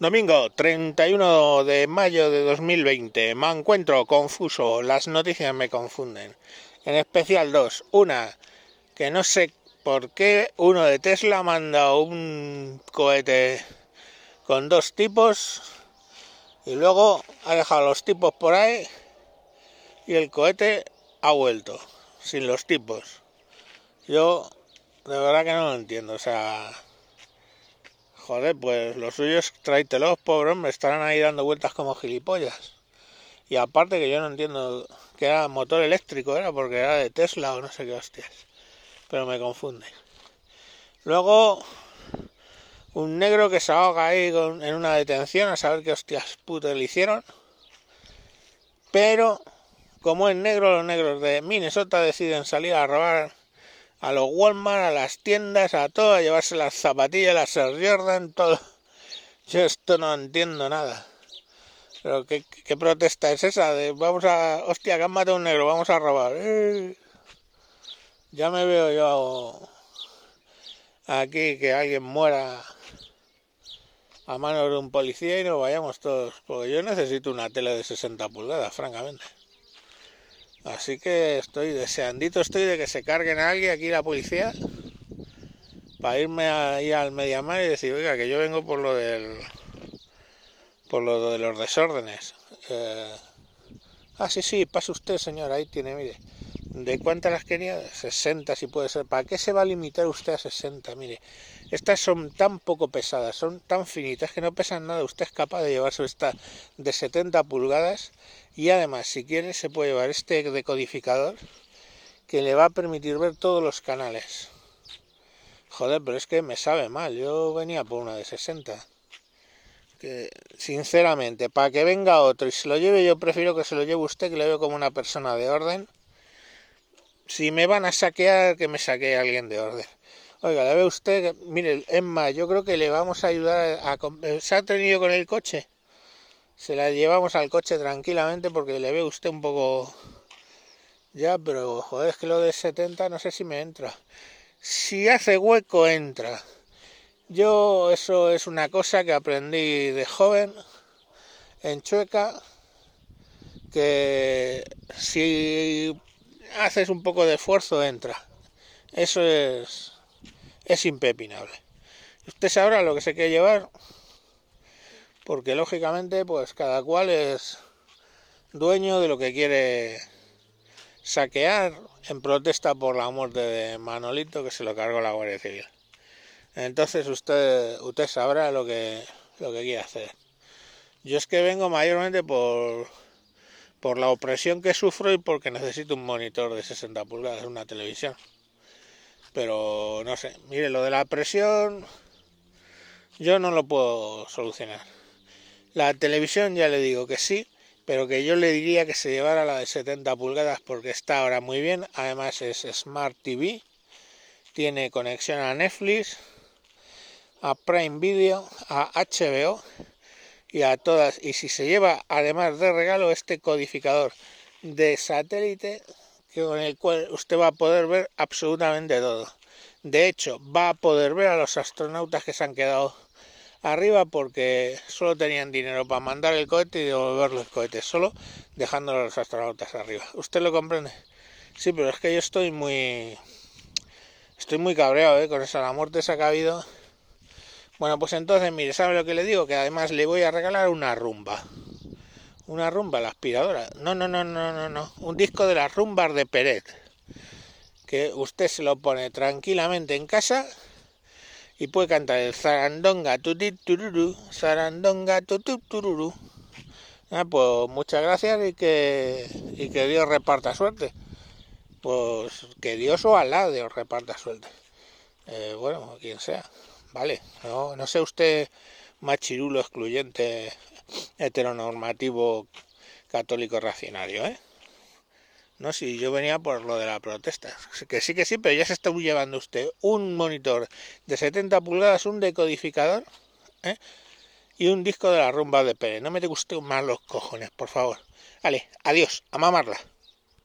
Domingo 31 de mayo de 2020. Me encuentro confuso. Las noticias me confunden. En especial dos. Una, que no sé por qué uno de Tesla manda un cohete con dos tipos y luego ha dejado los tipos por ahí y el cohete ha vuelto sin los tipos. Yo de verdad que no lo entiendo. O sea, Joder, pues los suyos, tráitelos, pobre hombre, estarán ahí dando vueltas como gilipollas. Y aparte que yo no entiendo que era motor eléctrico, era porque era de Tesla o no sé qué hostias. Pero me confunde. Luego, un negro que se ahoga ahí en una detención a saber qué hostias putas le hicieron. Pero, como es negro, los negros de Minnesota deciden salir a robar a los Walmart, a las tiendas, a todo, a llevarse las zapatillas, las Air Jordan, todo. Yo esto no entiendo nada. Pero ¿qué, qué protesta es esa? De vamos a... Hostia, que han matado un negro, vamos a robar. Eh, ya me veo yo aquí que alguien muera a manos de un policía y nos vayamos todos. Porque yo necesito una tele de 60 pulgadas, francamente. Así que estoy deseandito, estoy de que se carguen a alguien aquí la policía para irme ahí al Mediamar y decir, oiga, que yo vengo por lo del por lo de los desórdenes. Eh, ah, sí, sí, pase usted, señor, ahí tiene, mire. ¿De cuántas las quería? 60 si puede ser. ¿Para qué se va a limitar usted a 60? Mire, estas son tan poco pesadas, son tan finitas que no pesan nada. Usted es capaz de llevarse esta de 70 pulgadas y además, si quiere, se puede llevar este decodificador que le va a permitir ver todos los canales. Joder, pero es que me sabe mal. Yo venía por una de 60. Que, sinceramente, para que venga otro y se lo lleve, yo prefiero que se lo lleve usted, que le veo como una persona de orden. Si me van a saquear, que me saquee alguien de orden. Oiga, le ve usted, mire, Emma, yo creo que le vamos a ayudar a... ¿Se ha tenido con el coche? Se la llevamos al coche tranquilamente porque le ve usted un poco... Ya, pero joder, es que lo de 70 no sé si me entra. Si hace hueco, entra. Yo eso es una cosa que aprendí de joven en Chueca, que si haces un poco de esfuerzo, entra. Eso es es impepinable. Usted sabrá lo que se quiere llevar, porque lógicamente, pues cada cual es dueño de lo que quiere saquear en protesta por la muerte de Manolito que se lo cargó la Guardia Civil. Entonces usted, usted sabrá lo que, lo que quiere hacer. Yo es que vengo mayormente por, por la opresión que sufro y porque necesito un monitor de 60 pulgadas, una televisión. Pero no sé, mire, lo de la presión yo no lo puedo solucionar. La televisión ya le digo que sí, pero que yo le diría que se llevara la de 70 pulgadas porque está ahora muy bien. Además es Smart TV, tiene conexión a Netflix, a Prime Video, a HBO y a todas. Y si se lleva además de regalo este codificador de satélite, con el cual usted va a poder ver absolutamente todo. De hecho, va a poder ver a los astronautas que se han quedado arriba porque solo tenían dinero para mandar el cohete y devolver los cohetes, solo dejando a los astronautas arriba. ¿Usted lo comprende? Sí, pero es que yo estoy muy... Estoy muy cabreado ¿eh? con esa la muerte que ha habido. Bueno, pues entonces, mire, ¿sabe lo que le digo? Que además le voy a regalar una rumba una rumba, la aspiradora. No, no, no, no, no, no. Un disco de las rumbas de Peret. Que usted se lo pone tranquilamente en casa y puede cantar el zarandonga tutit tururu, zarandonga tutut tururu. Ah, pues muchas gracias y que, y que Dios reparta suerte. Pues que Dios o Alá Dios reparta suerte. Eh, bueno, quien sea. Vale, no, no sé usted machirulo excluyente heteronormativo católico racionario, ¿eh? No, si yo venía por lo de la protesta. Que sí, que sí, pero ya se está llevando usted un monitor de 70 pulgadas, un decodificador ¿eh? y un disco de la rumba de Pérez. No me te guste más los cojones, por favor. Vale, adiós, a mamarla.